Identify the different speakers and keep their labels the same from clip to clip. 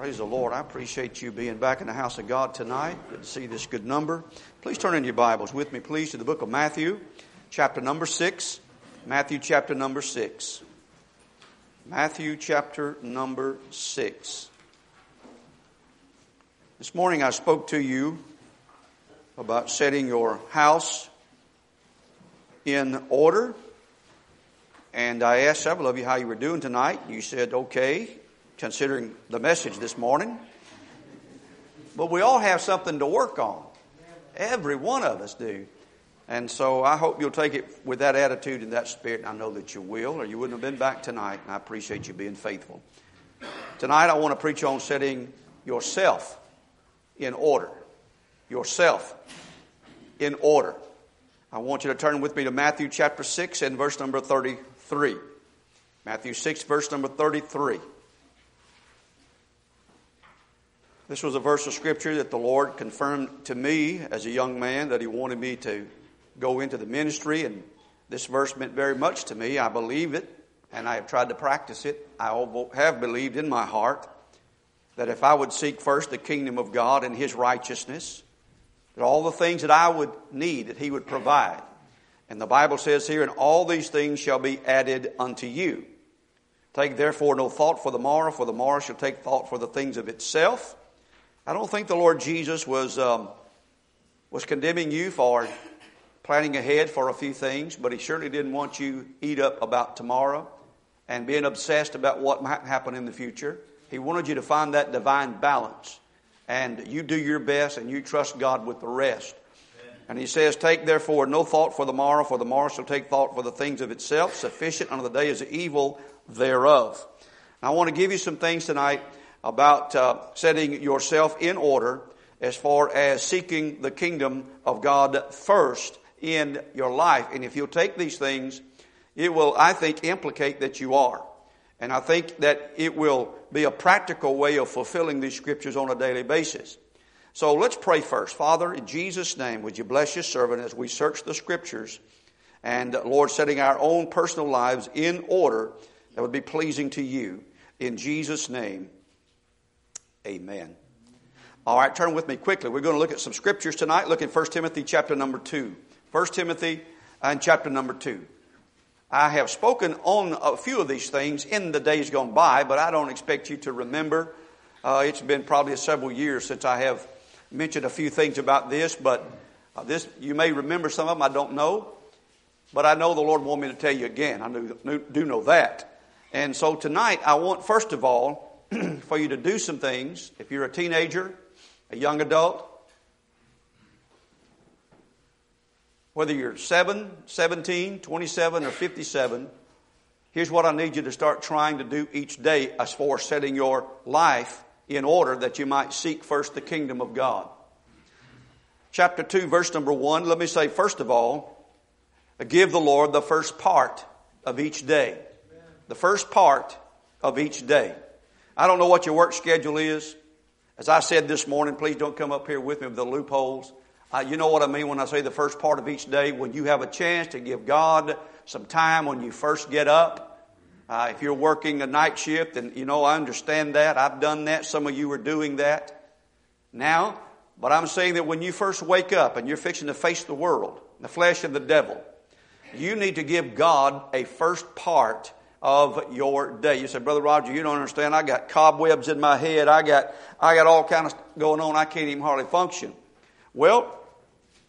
Speaker 1: Praise the Lord. I appreciate you being back in the house of God tonight. Good to see this good number. Please turn in your Bibles with me, please, to the book of Matthew, chapter number 6. Matthew chapter number 6. Matthew chapter number 6. This morning I spoke to you about setting your house in order. And I asked several of you how you were doing tonight. You said, okay considering the message this morning. But we all have something to work on. Every one of us do. And so I hope you'll take it with that attitude and that spirit. And I know that you will, or you wouldn't have been back tonight. And I appreciate you being faithful. Tonight I want to preach on setting yourself in order. Yourself in order. I want you to turn with me to Matthew chapter 6 and verse number 33. Matthew 6, verse number 33. This was a verse of scripture that the Lord confirmed to me as a young man that He wanted me to go into the ministry, and this verse meant very much to me. I believe it, and I have tried to practice it. I have believed in my heart that if I would seek first the kingdom of God and His righteousness, that all the things that I would need, that He would provide. And the Bible says here, and all these things shall be added unto you. Take therefore no thought for the morrow, for the morrow shall take thought for the things of itself. I don't think the Lord Jesus was, um, was condemning you for planning ahead for a few things, but he surely didn't want you eat up about tomorrow and being obsessed about what might happen in the future. He wanted you to find that divine balance. And you do your best and you trust God with the rest. And he says, Take therefore no thought for the morrow, for the morrow shall take thought for the things of itself. Sufficient unto the day is the evil thereof. I want to give you some things tonight about uh, setting yourself in order as far as seeking the kingdom of God first in your life. And if you'll take these things, it will, I think, implicate that you are. And I think that it will be a practical way of fulfilling these scriptures on a daily basis. So let's pray first. Father, in Jesus' name, would you bless your servant as we search the scriptures and, Lord, setting our own personal lives in order that would be pleasing to you. In Jesus' name, Amen. All right, turn with me quickly. We're going to look at some scriptures tonight. Look at 1 Timothy chapter number 2. 1 Timothy and chapter number 2. I have spoken on a few of these things in the days gone by, but I don't expect you to remember. Uh, it's been probably several years since I have mentioned a few things about this, but uh, this you may remember some of them. I don't know, but I know the Lord wanted me to tell you again. I do, do know that, and so tonight I want first of all for you to do some things. If you're a teenager, a young adult, whether you're 7, 17, 27, or 57, here's what I need you to start trying to do each day as as setting your life in order that you might seek first the kingdom of God. Chapter 2, verse number 1, let me say, first of all, give the Lord the first part of each day. The first part of each day. I don't know what your work schedule is. As I said this morning, please don't come up here with me with the loopholes. Uh, you know what I mean when I say the first part of each day, when you have a chance to give God some time when you first get up. Uh, if you're working a night shift, and you know, I understand that. I've done that. Some of you are doing that now. But I'm saying that when you first wake up and you're fixing to face the world, the flesh and the devil, you need to give God a first part of your day. You say, Brother Roger, you don't understand. I got cobwebs in my head. I got, I got all kind of going on. I can't even hardly function. Well,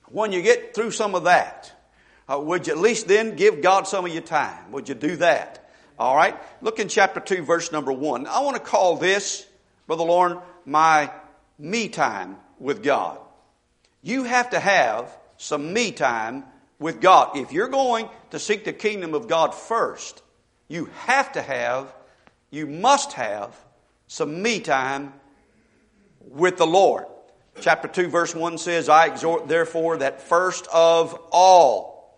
Speaker 1: when you get through some of that, uh, would you at least then give God some of your time? Would you do that? All right. Look in chapter 2, verse number 1. I want to call this, Brother Lauren, my me time with God. You have to have some me time with God. If you're going to seek the kingdom of God first, you have to have, you must have some me time with the Lord. Chapter 2, verse 1 says, I exhort therefore that first of all,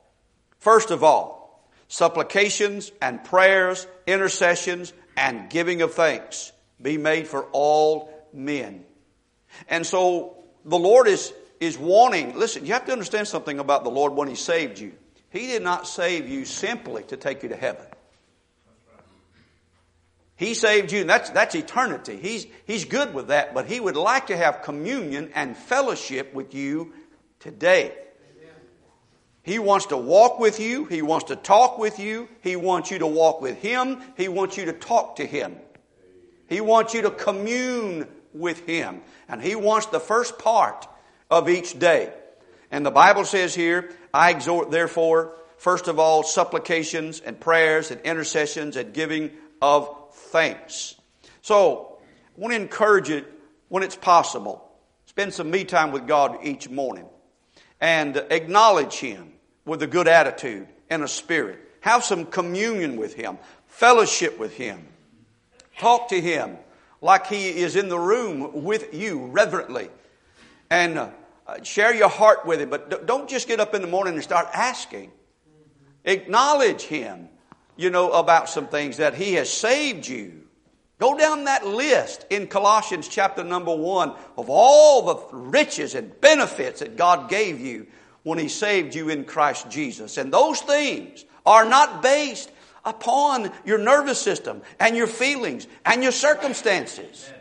Speaker 1: first of all, supplications and prayers, intercessions, and giving of thanks be made for all men. And so the Lord is, is wanting, listen, you have to understand something about the Lord when He saved you. He did not save you simply to take you to heaven. He saved you, and that's, that's eternity. He's, he's good with that, but He would like to have communion and fellowship with you today. He wants to walk with you. He wants to talk with you. He wants you to walk with Him. He wants you to talk to Him. He wants you to commune with Him. And He wants the first part of each day. And the Bible says here, I exhort therefore, first of all, supplications and prayers and intercessions and giving of thanks. So, I want to encourage it when it's possible. Spend some me time with God each morning and acknowledge Him with a good attitude and a spirit. Have some communion with Him, fellowship with Him. Talk to Him like He is in the room with you reverently. And uh, share your heart with Him. But don't just get up in the morning and start asking. Acknowledge Him you know, about some things that He has saved you. Go down that list in Colossians chapter number one of all the riches and benefits that God gave you when He saved you in Christ Jesus. And those things are not based upon your nervous system and your feelings and your circumstances.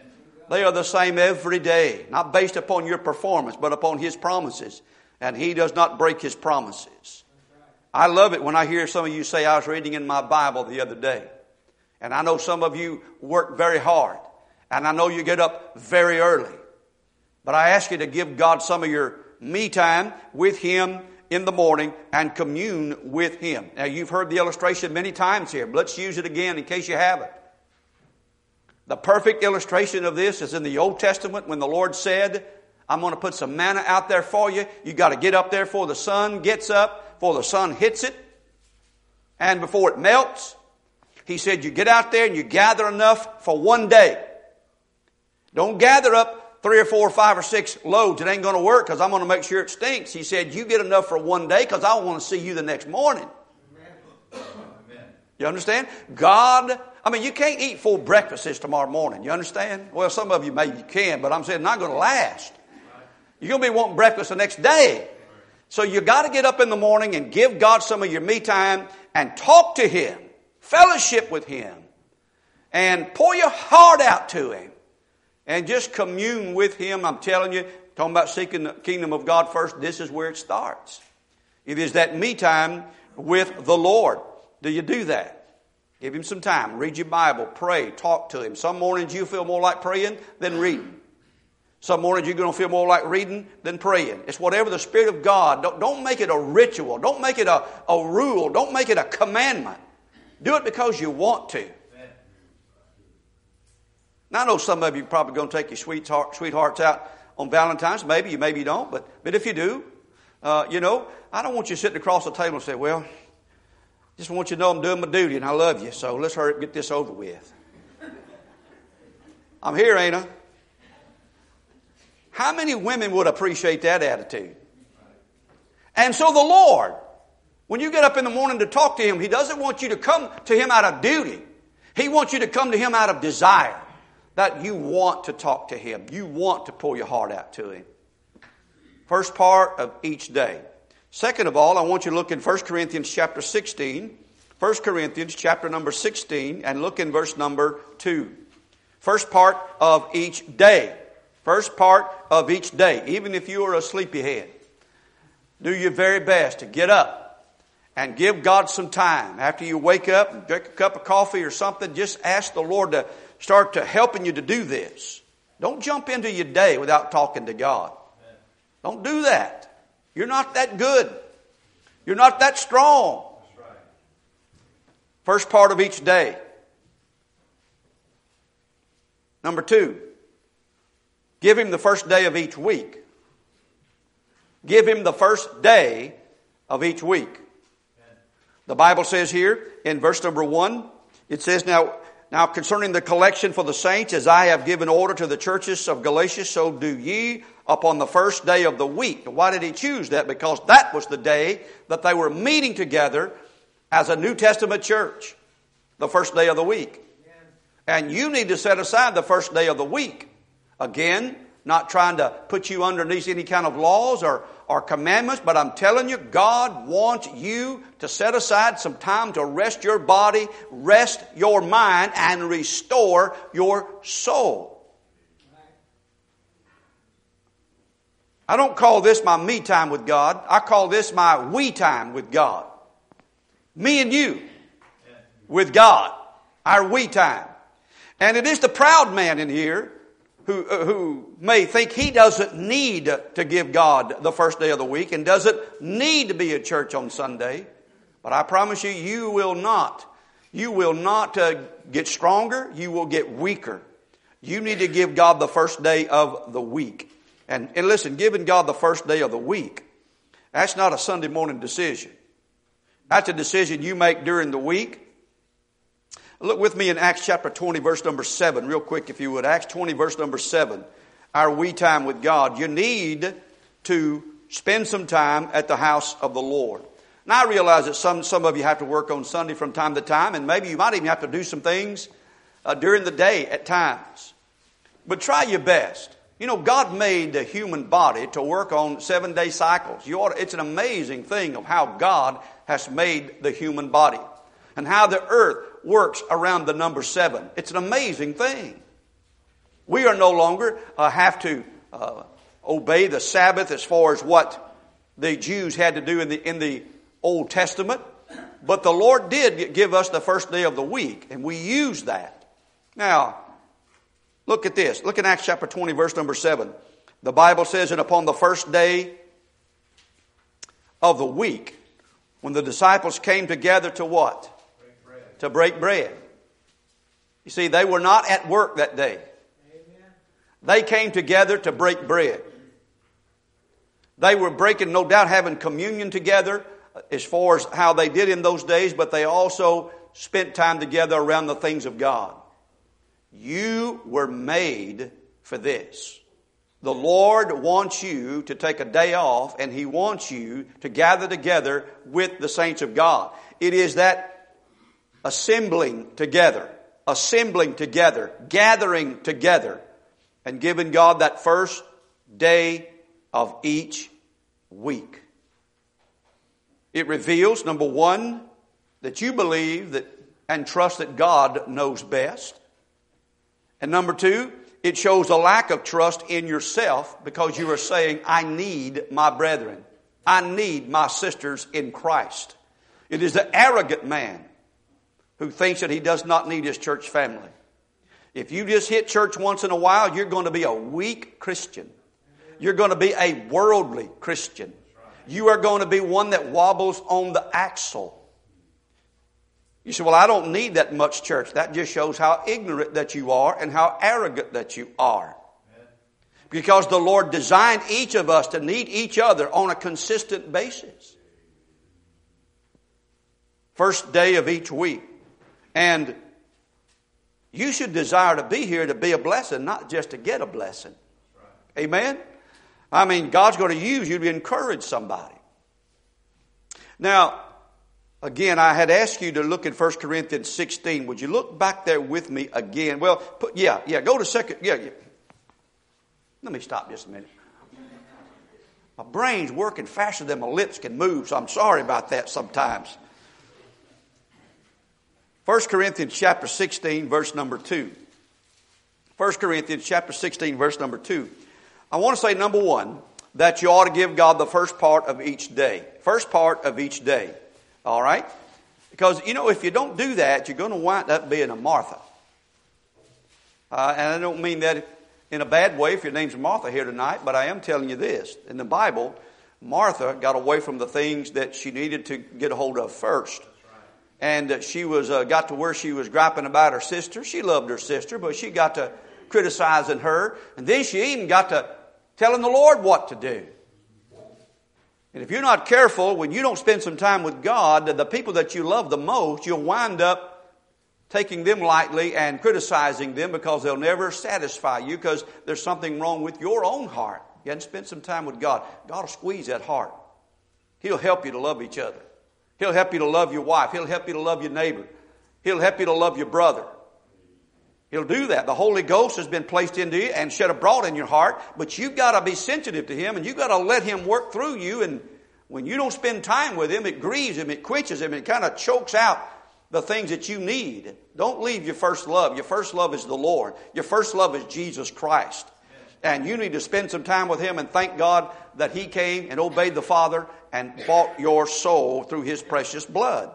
Speaker 1: They are the same every day, not based upon your performance, but upon His promises. And He does not break His promises. I love it when I hear some of you say, I was reading in my Bible the other day. And I know some of you work very hard. And I know you get up very early. But I ask you to give God some of your me time with Him in the morning and commune with Him. Now, you've heard the illustration many times here, but let's use it again in case you haven't. The perfect illustration of this is in the Old Testament when the Lord said, I'm going to put some manna out there for you. You got to get up there before the sun gets up before the sun hits it and before it melts. He said, You get out there and you gather enough for one day. Don't gather up three or four, or five or six loads. It ain't going to work because I'm going to make sure it stinks. He said, You get enough for one day because I want to see you the next morning. Amen. You understand? God, I mean, you can't eat full breakfasts tomorrow morning. You understand? Well, some of you maybe can, but I'm saying not going to last. You're going to be wanting breakfast the next day. So you got to get up in the morning and give God some of your me time and talk to Him, fellowship with Him, and pour your heart out to Him and just commune with Him. I'm telling you, talking about seeking the kingdom of God first, this is where it starts. It is that me time with the Lord. Do you do that? Give Him some time. Read your Bible, pray, talk to Him. Some mornings you feel more like praying than reading. Some mornings you're going to feel more like reading than praying. It's whatever the Spirit of God. Don't, don't make it a ritual. Don't make it a, a rule. Don't make it a commandment. Do it because you want to. Now, I know some of you are probably going to take your sweetheart, sweethearts out on Valentine's. Maybe you, maybe you don't. But, but if you do, uh, you know, I don't want you sitting across the table and say, well, just want you to know I'm doing my duty and I love you. So let's hurry up and get this over with. I'm here, ain't I? How many women would appreciate that attitude? And so the Lord, when you get up in the morning to talk to Him, He doesn't want you to come to Him out of duty. He wants you to come to Him out of desire. That you want to talk to Him. You want to pull your heart out to Him. First part of each day. Second of all, I want you to look in 1 Corinthians chapter 16. 1 Corinthians chapter number 16 and look in verse number 2. First part of each day. First part of each day, even if you are a sleepyhead, do your very best to get up and give God some time. After you wake up and drink a cup of coffee or something, just ask the Lord to start to helping you to do this. Don't jump into your day without talking to God. Don't do that. You're not that good. You're not that strong. First part of each day. Number two, Give him the first day of each week. Give him the first day of each week. The Bible says here in verse number one, it says, Now, now concerning the collection for the saints, as I have given order to the churches of Galatia, so do ye upon the first day of the week. Why did he choose that? Because that was the day that they were meeting together as a New Testament church. The first day of the week. And you need to set aside the first day of the week Again, not trying to put you underneath any kind of laws or, or commandments, but I'm telling you, God wants you to set aside some time to rest your body, rest your mind, and restore your soul. I don't call this my me time with God. I call this my we time with God. Me and you with God. Our we time. And it is the proud man in here who, uh, who may think he doesn't need to give God the first day of the week and doesn't need to be at church on Sunday. But I promise you, you will not. You will not uh, get stronger. You will get weaker. You need to give God the first day of the week. And, and listen, giving God the first day of the week, that's not a Sunday morning decision. That's a decision you make during the week. Look with me in Acts chapter 20, verse number 7, real quick, if you would. Acts 20, verse number 7. Our we time with God. You need to spend some time at the house of the Lord. Now, I realize that some, some of you have to work on Sunday from time to time, and maybe you might even have to do some things uh, during the day at times. But try your best. You know, God made the human body to work on seven day cycles. To, it's an amazing thing of how God has made the human body and how the earth works around the number seven. It's an amazing thing. We are no longer uh, have to uh, obey the Sabbath as far as what the Jews had to do in the, in the Old Testament, but the Lord did give us the first day of the week, and we use that. Now, Look at this. Look in Acts chapter 20, verse number 7. The Bible says, And upon the first day of the week, when the disciples came together to what? To break bread. You see, they were not at work that day. They came together to break bread. They were breaking, no doubt, having communion together as far as how they did in those days, but they also spent time together around the things of God. You were made for this. The Lord wants you to take a day off and He wants you to gather together with the saints of God. It is that assembling together, assembling together, gathering together, and giving God that first day of each week. It reveals, number one, that you believe that and trust that God knows best. And number two, it shows a lack of trust in yourself because you are saying, I need my brethren. I need my sisters in Christ. It is the arrogant man who thinks that he does not need his church family. If you just hit church once in a while, you're going to be a weak Christian. You're going to be a worldly Christian. You are going to be one that wobbles on the axle. You say, well, I don't need that much church. That just shows how ignorant that you are and how arrogant that you are. Because the Lord designed each of us to need each other on a consistent basis. First day of each week. And you should desire to be here to be a blessing, not just to get a blessing. Amen? I mean, God's going to use you to encourage somebody. Now, Again, I had asked you to look at 1 Corinthians 16. Would you look back there with me again? Well, put, yeah, yeah, go to second, yeah, yeah. Let me stop just a minute. My brain's working faster than my lips can move, so I'm sorry about that sometimes. 1 Corinthians chapter 16, verse number 2. 1 Corinthians chapter 16, verse number 2. I want to say, number one, that you ought to give God the first part of each day. First part of each day. All right? Because, you know, if you don't do that, you're going to wind up being a Martha. Uh, and I don't mean that in a bad way if your name's Martha here tonight, but I am telling you this. In the Bible, Martha got away from the things that she needed to get a hold of first. And she was uh, got to where she was griping about her sister. She loved her sister, but she got to criticizing her. And then she even got to telling the Lord what to do. And if you're not careful, when you don't spend some time with God, the people that you love the most, you'll wind up taking them lightly and criticizing them because they'll never satisfy you because there's something wrong with your own heart. You hadn't spent some time with God. God will squeeze that heart. He'll help you to love each other. He'll help you to love your wife. He'll help you to love your neighbor. He'll help you to love your brother. He'll do that. The Holy Ghost has been placed into you and shed abroad in your heart, but you've got to be sensitive to Him and you've got to let Him work through you. And when you don't spend time with Him, it grieves Him, it quenches Him, it kind of chokes out the things that you need. Don't leave your first love. Your first love is the Lord. Your first love is Jesus Christ. And you need to spend some time with Him and thank God that He came and obeyed the Father and bought your soul through His precious blood.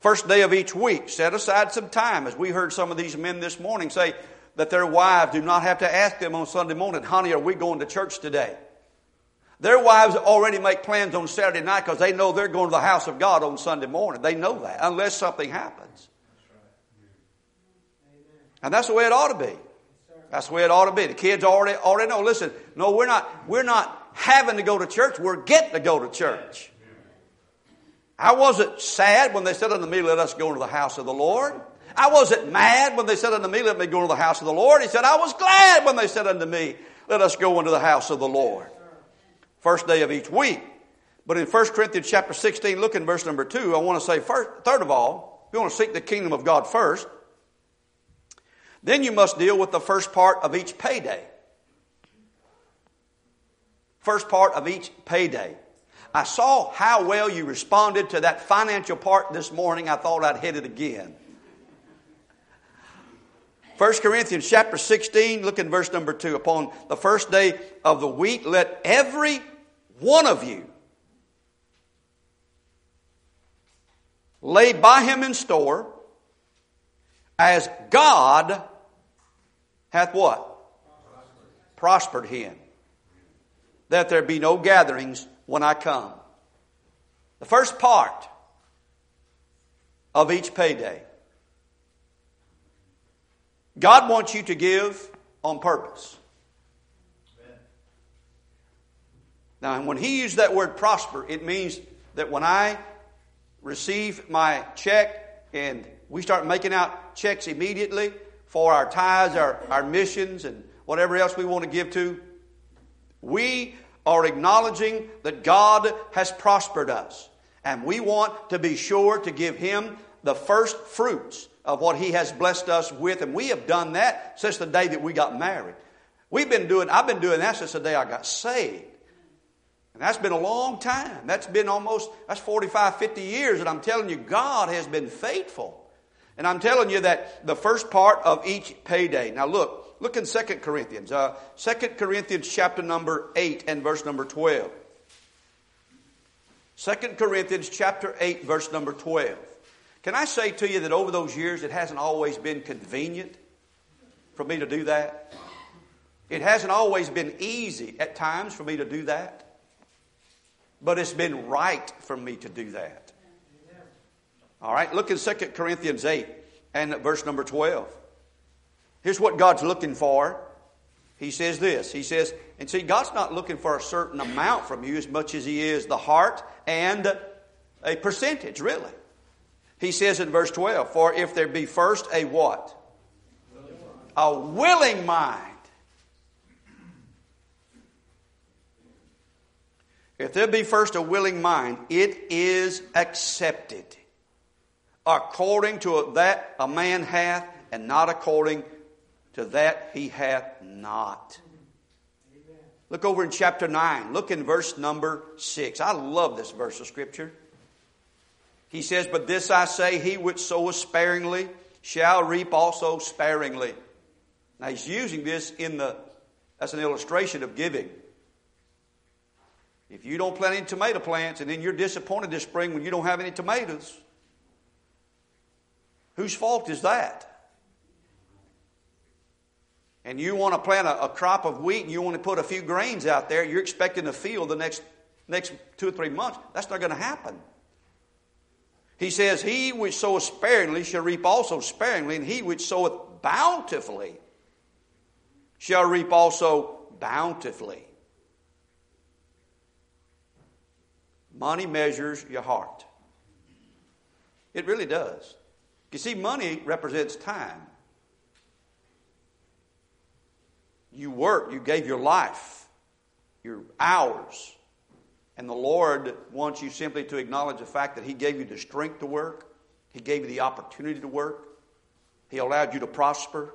Speaker 1: First day of each week, set aside some time, as we heard some of these men this morning say that their wives do not have to ask them on Sunday morning, honey, are we going to church today? Their wives already make plans on Saturday night because they know they're going to the house of God on Sunday morning. They know that, unless something happens. And that's the way it ought to be. That's the way it ought to be. The kids already already know. Listen, no, we're not we're not having to go to church. We're getting to go to church. I wasn't sad when they said unto me, Let us go into the house of the Lord. I wasn't mad when they said unto me, Let me go into the house of the Lord. He said, I was glad when they said unto me, Let us go into the house of the Lord. First day of each week. But in 1 Corinthians chapter 16, look in verse number 2, I want to say, first, third of all, you want to seek the kingdom of God first. Then you must deal with the first part of each payday. First part of each payday. I saw how well you responded to that financial part this morning. I thought I'd hit it again. 1 Corinthians chapter 16, look in verse number 2. Upon the first day of the week, let every one of you lay by him in store as God hath what? Prospered him. That there be no gatherings when I come. The first part of each payday. God wants you to give on purpose. Now, when he used that word prosper, it means that when I receive my check and we start making out checks immediately for our tithes, our, our missions, and whatever else we want to give to, we are acknowledging that God has prospered us. And we want to be sure to give Him the first fruits of what He has blessed us with. And we have done that since the day that we got married. We've been doing, I've been doing that since the day I got saved. And that's been a long time. That's been almost, that's 45, 50 years. And I'm telling you, God has been faithful. And I'm telling you that the first part of each payday. Now look, Look in 2 Corinthians. Uh, 2 Corinthians chapter number 8 and verse number 12. 2 Corinthians chapter 8 verse number 12. Can I say to you that over those years it hasn't always been convenient for me to do that? It hasn't always been easy at times for me to do that. But it's been right for me to do that. All right, look in 2 Corinthians 8 and verse number 12. Here's what God's looking for. He says this. He says, and see, God's not looking for a certain amount from you as much as He is the heart and a percentage, really. He says in verse 12, For if there be first a what? A willing mind. If there be first a willing mind, it is accepted according to that a man hath, and not according to that he hath not. Look over in chapter 9. Look in verse number 6. I love this verse of Scripture. He says, But this I say, he which soweth sparingly shall reap also sparingly. Now he's using this in the as an illustration of giving. If you don't plant any tomato plants and then you're disappointed this spring when you don't have any tomatoes, whose fault is that? and you want to plant a, a, crop of wheat and you want to put a few grains out there, you're expecting to field the next, next two or three months. That's not going to happen. He says, He which soweth sparingly shall reap also sparingly, and he which soweth bountifully shall reap also bountifully. Money measures your heart. It really does. You see, money represents time. You worked, you gave your life, your hours. And the Lord wants you simply to acknowledge the fact that He gave you the strength to work, He gave you the opportunity to work, He allowed you to prosper.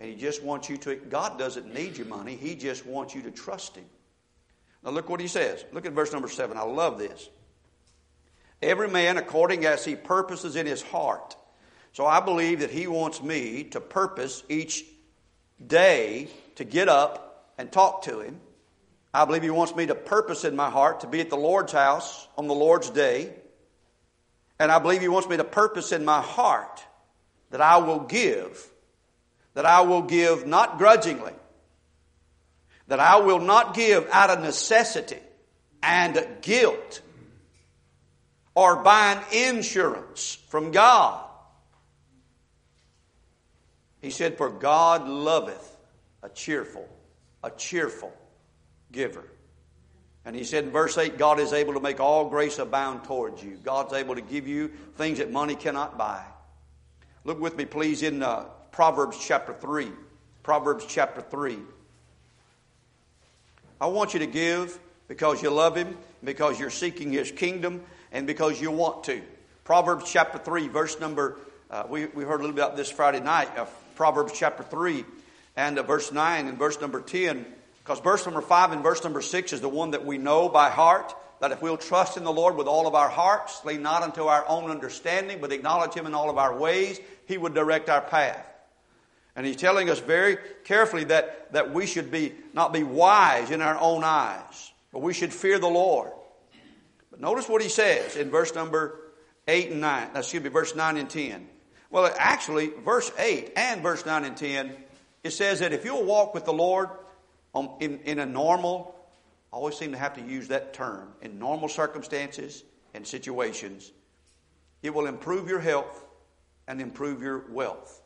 Speaker 1: And He just wants you to, God doesn't need your money. He just wants you to trust Him. Now look what He says. Look at verse number seven. I love this. Every man according as he purposes in his heart. So I believe that He wants me to purpose each day to get up and talk to Him. I believe He wants me to purpose in my heart to be at the Lord's house on the Lord's day. And I believe He wants me to purpose in my heart that I will give, that I will give not grudgingly, that I will not give out of necessity and guilt or buying insurance from God. He said, For God loveth a cheerful, a cheerful giver. And he said in verse 8, God is able to make all grace abound towards you. God's able to give you things that money cannot buy. Look with me, please, in uh, Proverbs chapter 3. Proverbs chapter 3. I want you to give because you love Him, because you're seeking His kingdom, and because you want to. Proverbs chapter 3, verse number, uh, we, we heard a little bit about this Friday night, uh, Proverbs chapter 3 and uh, verse 9 and verse number 10. Because verse number 5 and verse number 6 is the one that we know by heart that if we'll trust in the Lord with all of our hearts, lean not unto our own understanding, but acknowledge Him in all of our ways, He would direct our path. And He's telling us very carefully that, that we should be, not be wise in our own eyes, but we should fear the Lord. But notice what He says in verse number 8 and 9, excuse me, verse 9 and 10. Well, actually, verse 8 and verse 9 and 10, it says that if you'll walk with the Lord on, in, in a normal I always seem to have to use that term. In normal circumstances and situations, it will improve your health and improve your wealth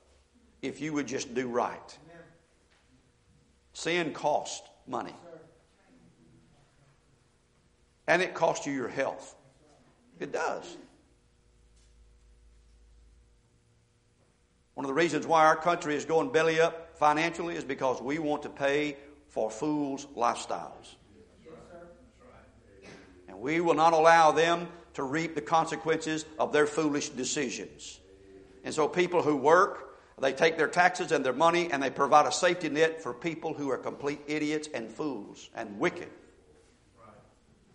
Speaker 1: if you would just do right. Sin costs money. And it costs you your health. It does. One of the reasons why our country is going belly up financially is because we want to pay for fools' lifestyles. And we will not allow them to reap the consequences of their foolish decisions. And so people who work, they take their taxes and their money and they provide a safety net for people who are complete idiots and fools and wicked.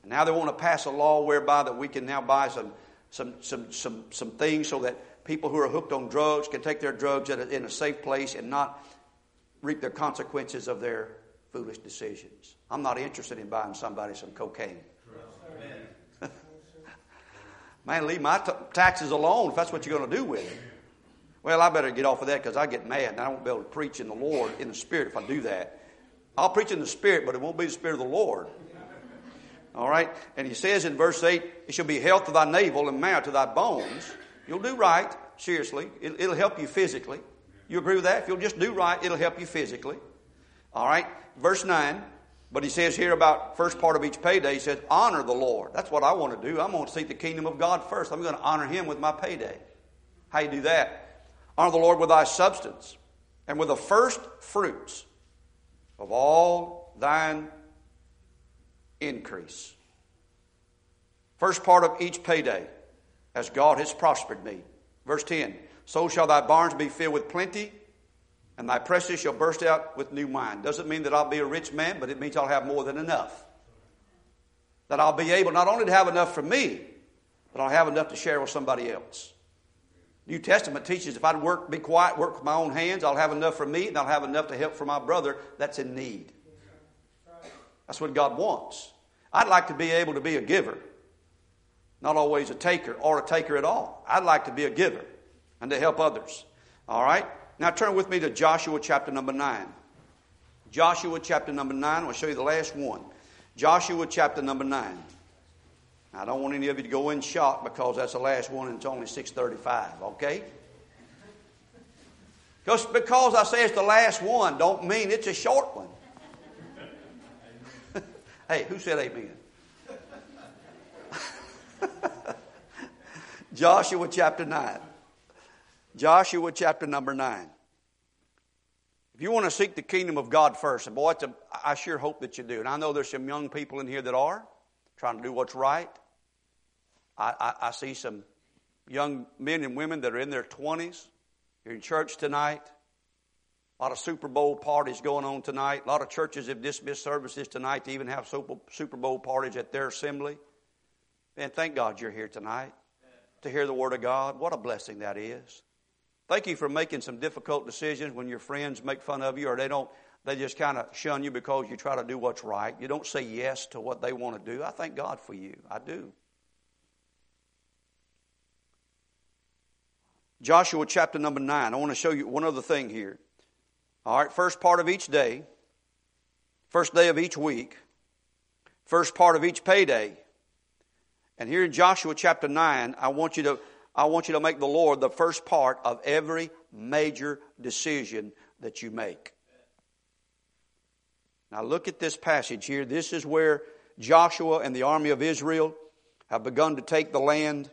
Speaker 1: And now they want to pass a law whereby that we can now buy some, some, some, some, some things so that people who are hooked on drugs can take their drugs a, in a safe place and not reap the consequences of their foolish decisions. I'm not interested in buying somebody some cocaine. Man, leave my t- taxes alone if that's what you're going to do with it. Well, I better get off of that because I get mad and I won't be able to preach in the Lord, in the Spirit, if I do that. I'll preach in the Spirit, but it won't be the Spirit of the Lord. All right? And he says in verse 8, It shall be health to thy navel and marrow to thy bones. You'll do right, seriously. It, it'll help you physically. You agree with that? If you'll just do right, it'll help you physically. All right? Verse 9, but he says here about first part of each payday, he says, honor the Lord. That's what I want to do. I'm going to seek the kingdom of God first. I'm going to honor him with my payday. How you do that? Honor the Lord with thy substance and with the first fruits of all thine increase. First part of each payday, as God has prospered me. Verse 10 So shall thy barns be filled with plenty, and thy presses shall burst out with new wine. Doesn't mean that I'll be a rich man, but it means I'll have more than enough. That I'll be able not only to have enough for me, but I'll have enough to share with somebody else. New Testament teaches if I'd work, be quiet, work with my own hands, I'll have enough for me, and I'll have enough to help for my brother that's in need. That's what God wants. I'd like to be able to be a giver, not always a taker or a taker at all. I'd like to be a giver and to help others. All right? Now turn with me to Joshua chapter number 9. Joshua chapter number 9. I'll show you the last one. Joshua chapter number 9. I don't want any of you to go in shock because that's the last one and it's only 635, okay? Just because I say it's the last one don't mean it's a short one. hey, who said amen? Joshua chapter 9. Joshua chapter number 9. If you want to seek the kingdom of God first, and boy, a, I sure hope that you do. And I know there's some young people in here that are trying to do what's right. I, I, I see some young men and women that are in their 20s You're in church tonight. A lot of Super Bowl parties going on tonight. A lot of churches have dismissed services tonight to even have Super Bowl parties at their assembly. And thank God you're here tonight to hear the Word of God. What a blessing that is. Thank you for making some difficult decisions when your friends make fun of you or they don't, they just kind of shun you because you try to do what's right. You don't say yes to what they want to do. I thank God for you. I do. Joshua chapter number 9. I want to show you one other thing here. All right, first part of each day, first day of each week, first part of each payday. And here in Joshua chapter 9, I want you to I want you to make the Lord the first part of every major decision that you make. Now look at this passage here. This is where Joshua and the army of Israel have begun to take the land.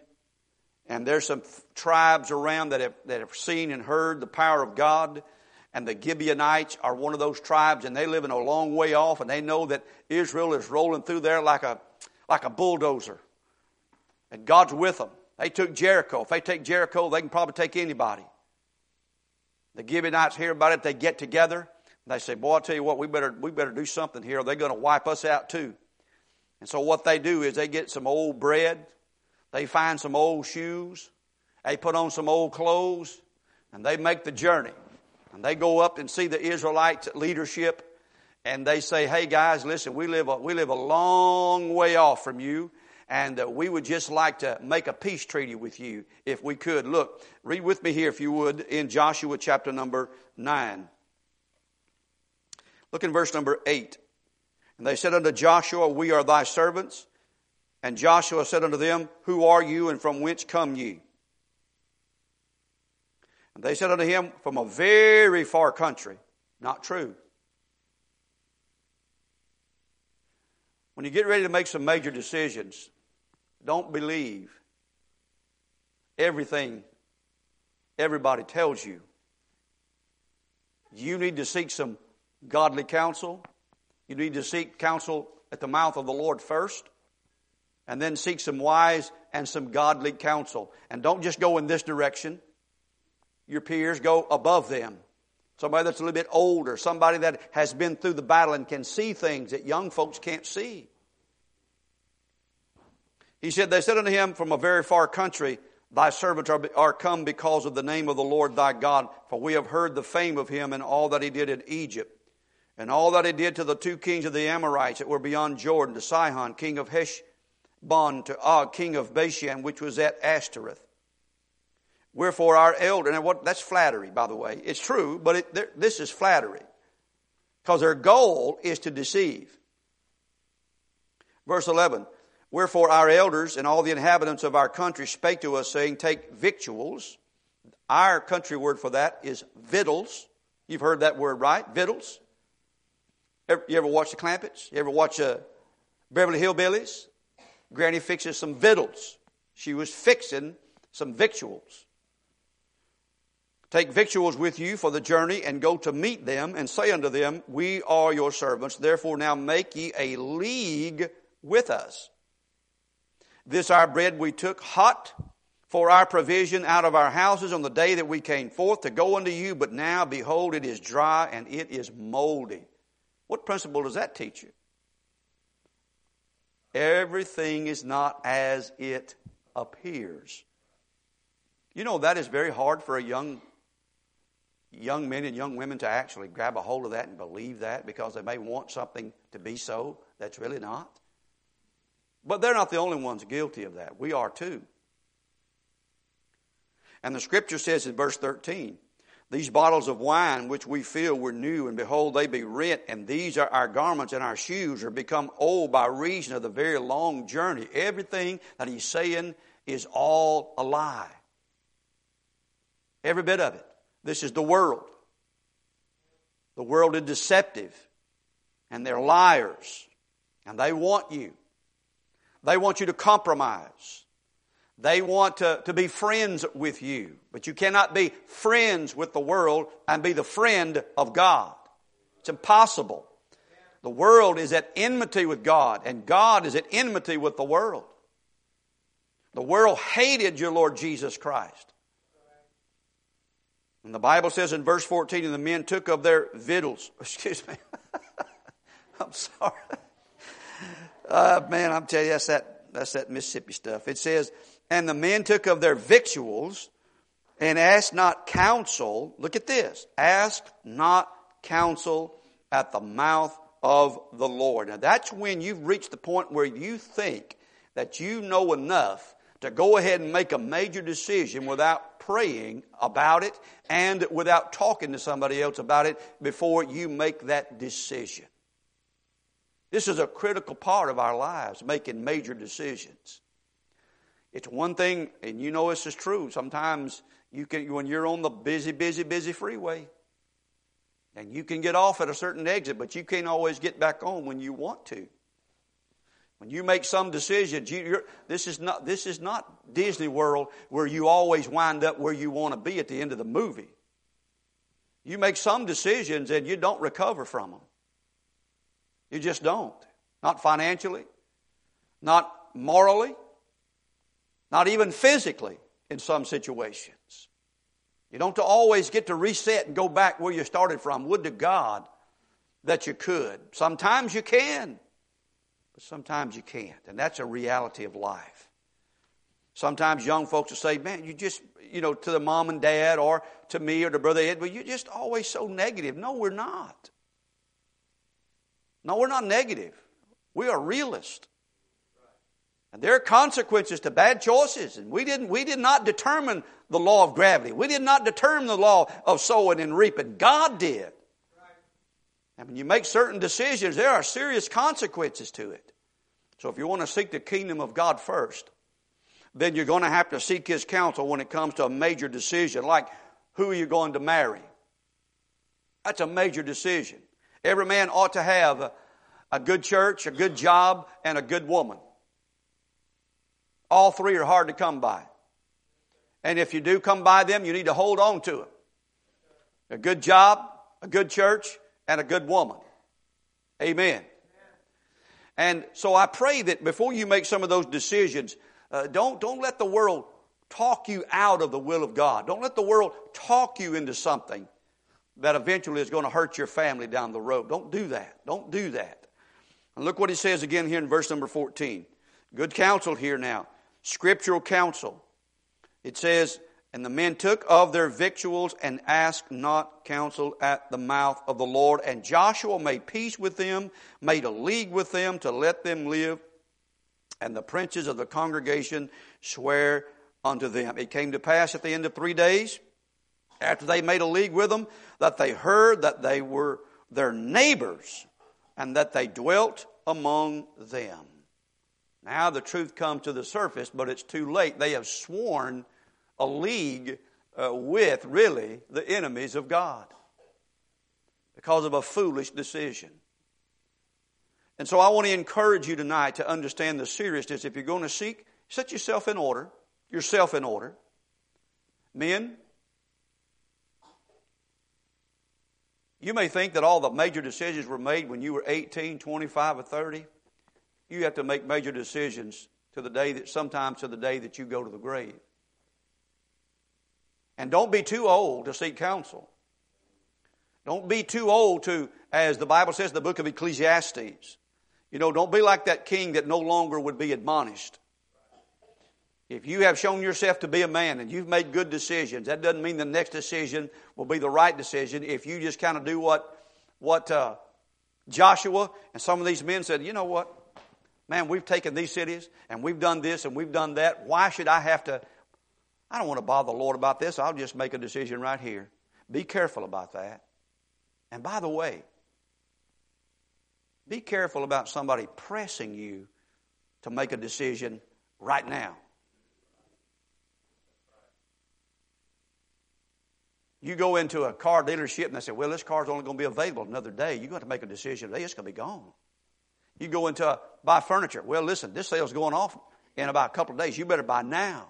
Speaker 1: And there's some tribes around that have, that have seen and heard the power of God and the Gibeonites are one of those tribes, and they live in a long way off, and they know that Israel is rolling through there like a, like a bulldozer. And God's with them. They took Jericho. If they take Jericho, they can probably take anybody. The Gibeonites hear about it, they get together, they say, Boy, I tell you what, we better, we better do something here, they're going to wipe us out too. And so what they do is they get some old bread, they find some old shoes, they put on some old clothes, and they make the journey. And they go up and see the Israelite leadership and they say, hey guys, listen, we live a, we live a long way off from you and uh, we would just like to make a peace treaty with you if we could. Look, read with me here if you would in Joshua chapter number 9. Look in verse number 8. And they said unto Joshua, We are thy servants. And Joshua said unto them, Who are you and from whence come ye? And they said unto him, From a very far country. Not true. When you get ready to make some major decisions, don't believe everything everybody tells you. You need to seek some godly counsel. You need to seek counsel at the mouth of the Lord first, and then seek some wise and some godly counsel. And don't just go in this direction your peers, go above them. Somebody that's a little bit older, somebody that has been through the battle and can see things that young folks can't see. He said, They said unto him from a very far country, Thy servants are, are come because of the name of the Lord thy God, for we have heard the fame of him and all that he did in Egypt, and all that he did to the two kings of the Amorites that were beyond Jordan, to Sihon, king of Heshbon, to Og, king of Bashan, which was at Ashtaroth. Wherefore our elder, and what, that's flattery, by the way. It's true, but it, this is flattery. Because their goal is to deceive. Verse 11. Wherefore our elders and all the inhabitants of our country spake to us, saying, Take victuals. Our country word for that is victuals. You've heard that word, right? Victuals. You ever watch the Clampetts? You ever watch uh, Beverly Hillbillies? Granny fixes some victuals. She was fixing some victuals. Take victuals with you for the journey and go to meet them and say unto them, We are your servants. Therefore now make ye a league with us. This our bread we took hot for our provision out of our houses on the day that we came forth to go unto you, but now behold, it is dry and it is moldy. What principle does that teach you? Everything is not as it appears. You know, that is very hard for a young young men and young women to actually grab a hold of that and believe that because they may want something to be so that's really not. But they're not the only ones guilty of that. We are too. And the scripture says in verse 13, these bottles of wine which we fill were new, and behold, they be rent, and these are our garments and our shoes are become old by reason of the very long journey. Everything that he's saying is all a lie. Every bit of it. This is the world. The world is deceptive, and they're liars, and they want you. They want you to compromise. They want to, to be friends with you, but you cannot be friends with the world and be the friend of God. It's impossible. The world is at enmity with God, and God is at enmity with the world. The world hated your Lord Jesus Christ. And the Bible says in verse 14, and the men took of their victuals. Excuse me. I'm sorry. Uh, man, I'm telling you, that's that, that's that Mississippi stuff. It says, and the men took of their victuals and asked not counsel. Look at this. Ask not counsel at the mouth of the Lord. Now that's when you've reached the point where you think that you know enough to go ahead and make a major decision without praying about it and without talking to somebody else about it before you make that decision. This is a critical part of our lives, making major decisions. It's one thing, and you know this is true. Sometimes you can, when you're on the busy, busy, busy freeway, and you can get off at a certain exit, but you can't always get back on when you want to. When you make some decisions, you, this is not this is not Disney World where you always wind up where you want to be at the end of the movie. You make some decisions and you don't recover from them. You just don't. Not financially, not morally, not even physically in some situations. You don't always get to reset and go back where you started from. Would to God that you could. Sometimes you can, but sometimes you can't. And that's a reality of life. Sometimes young folks will say, man, you just, you know, to the mom and dad or to me or to Brother Ed, but you're just always so negative. No, we're not. No, we're not negative. We are realists. And there are consequences to bad choices. And we, didn't, we did not determine the law of gravity. We did not determine the law of sowing and reaping. God did. And when you make certain decisions, there are serious consequences to it. So if you want to seek the kingdom of God first, then you're going to have to seek His counsel when it comes to a major decision, like who are you going to marry? That's a major decision. Every man ought to have a, good church, a good job, and a good woman. All three are hard to come by. And if you do come by them, you need to hold on to them. A good job, a good church, and a good woman. Amen. And so I pray that before you make some of those decisions, uh, don't, don't let the world talk you out of the will of God. Don't let the world talk you into something that eventually is going to hurt your family down the road. Don't do that. Don't do that. And look what he says again here in verse number 14. Good counsel here now. Scriptural counsel. It says, And the men took of their victuals and asked not counsel at the mouth of the Lord. And Joshua made peace with them, made a league with them to let them live. And the princes of the congregation swear unto them. It came to pass at the end of three days after they made a league with them, that they heard that they were their neighbors and that they dwelt among them. Now the truth comes to the surface, but it's too late. They have sworn a league uh, with, really, the enemies of God because of a foolish decision. And so I want to encourage you tonight to understand the seriousness. If you're going to seek, set yourself in order, yourself in order. Men, You may think that all the major decisions were made when you were 18, 25, or 30. You have to make major decisions to the day that sometimes to the day that you go to the grave. And don't be too old to seek counsel. Don't be too old to, as the Bible says in the book of Ecclesiastes, you know, don't be like that king that no longer would be admonished. If you have shown yourself to be a man and you've made good decisions, that doesn't mean the next decision will be the right decision. If you just kind of do what, what uh, Joshua and some of these men said, you know what? Man, we've taken these cities and we've done this and we've done that. Why should I have to? I don't want to bother the Lord about this. I'll just make a decision right here. Be careful about that. And by the way, be careful about somebody pressing you to make a decision right now. You go into a car dealership and they say, well, this car's only going to be available another day. You're going to make a decision today, it's going to be gone. You go into a, buy furniture. Well, listen, this sale's going off in about a couple of days. You better buy now.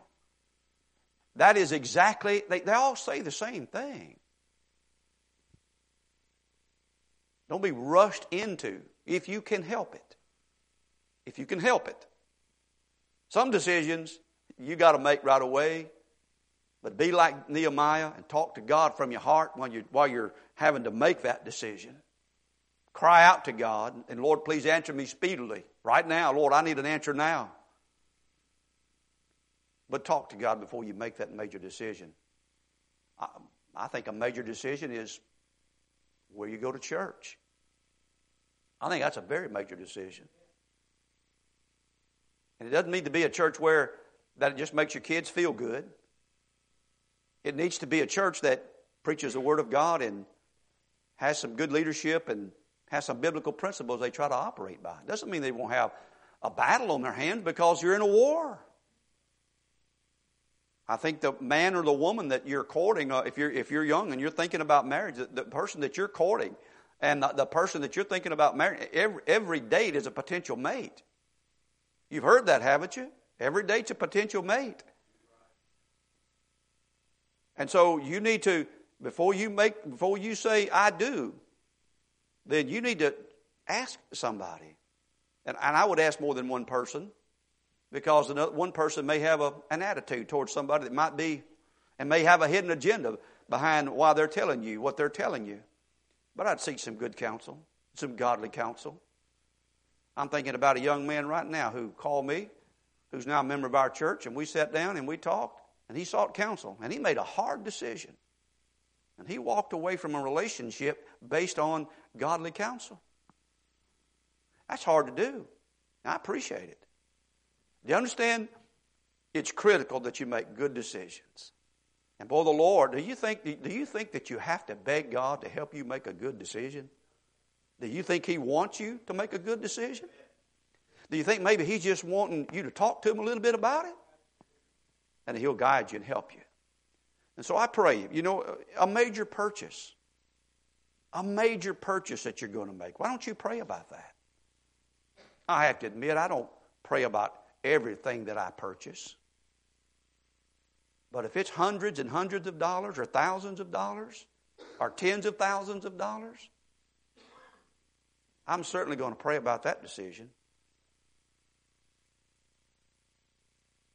Speaker 1: That is exactly, they, they all say the same thing. Don't be rushed into if you can help it. If you can help it. Some decisions you got to make right away. But be like Nehemiah and talk to God from your heart while you're, while you're having to make that decision. Cry out to God, and Lord, please answer me speedily. Right now, Lord, I need an answer now. But talk to God before you make that major decision. I, I think a major decision is where you go to church. I think that's a very major decision. And it doesn't need to be a church where that just makes your kids feel good. It needs to be a church that preaches the Word of God and has some good leadership and has some biblical principles they try to operate by. It doesn't mean they won't have a battle on their hands because you're in a war. I think the man or the woman that you're courting, uh, if you're if you're young and you're thinking about marriage, the, the person that you're courting and the, the, person that you're thinking about marrying, every, every date is a potential mate. You've heard that, haven't you? Every date's a potential mate. And so you need to before you make before you say I do, then you need to ask somebody. And, and I would ask more than one person because another, one person may have a, an attitude towards somebody that might be and may have a hidden agenda behind why they're telling you what they're telling you. But I'd seek some good counsel, some godly counsel. I'm thinking about a young man right now who called me, who's now a member of our church, and we sat down and we talked, and he sought counsel, and he made a hard decision. And he walked away from a relationship based on godly counsel. That's hard to do. I appreciate it. Do you understand? It's critical that you make good decisions. And boy, the Lord, do you think do you think that you have to beg God to help you make a good decision? Do you think He wants you to make a good decision? Do you think maybe He's just wanting you to talk to Him a little bit about it? And He'll guide you and help you. And so I pray, you know, a major purchase, a major purchase that you're going to make. Why don't you pray about that? I have to admit, I don't pray about everything that I purchase. But if it's hundreds and hundreds of dollars, or thousands of dollars, or tens of thousands of dollars, I'm certainly going to pray about that decision.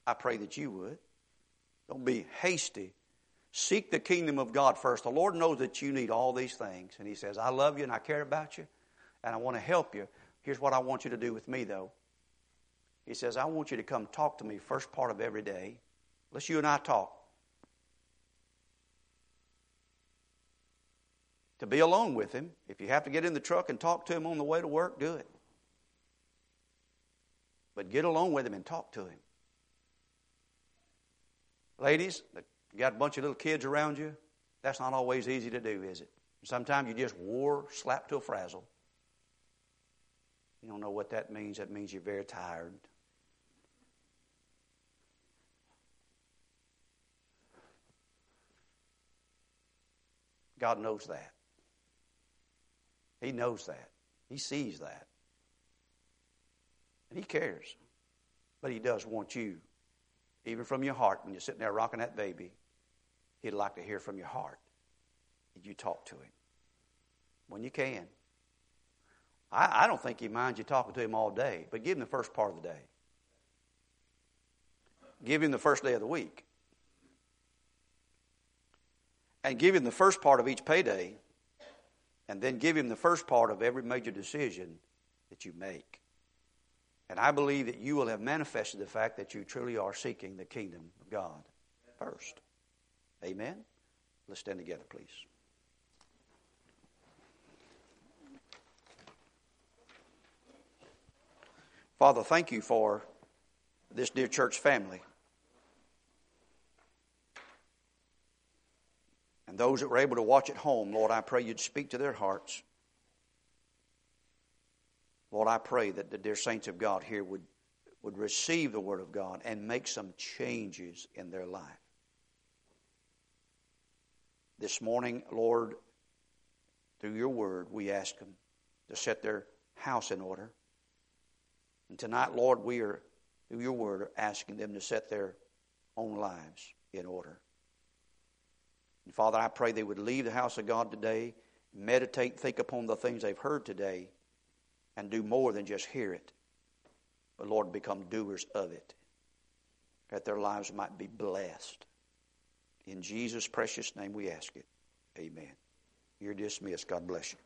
Speaker 1: I pray that you would. Don't be hasty. Seek the kingdom of God first. The Lord knows that you need all these things. And He says, I love you and I care about you and I want to help you. Here's what I want you to do with me, though. He says, I want you to come talk to me first part of every day. Let's you and I talk. To be alone with him. If you have to get in the truck and talk to him on the way to work, do it. But get alone with him and talk to him. Ladies, you got a bunch of little kids around you. That's not always easy to do, is it? Sometimes you just wore, slapped to a frazzle. You don't know what that means. That means you're very tired. God knows that. He knows that. He sees that. And He cares. But He does want you, even from your heart, when you're sitting there rocking that baby, He'd like to hear from your heart you talk to Him when you can. I, I don't think He minds you talking to Him all day, but give Him the first part of the day. Give Him the first day of the week and give him the first part of each payday, and then give him the first part of every major decision that you make. And I believe that you will have manifested the fact that you truly are seeking the kingdom of God first. Amen? Let's stand together, please. Father, thank you for this dear church family. And those that were able to watch at home, Lord, I pray you'd speak to their hearts. Lord, I pray that the dear saints of God here would, would receive the Word of God and make some changes in their life. This morning, Lord, through your Word, we ask them to set their house in order. And tonight, Lord, we are, through your Word, asking them to set their own lives in order. And Father, I pray they would leave the house of God today, meditate, think upon the things they've heard today, and do more than just hear it. But Lord, become doers of it, that their lives might be blessed. In Jesus' precious name we ask it. Amen. You're dismissed. God bless you.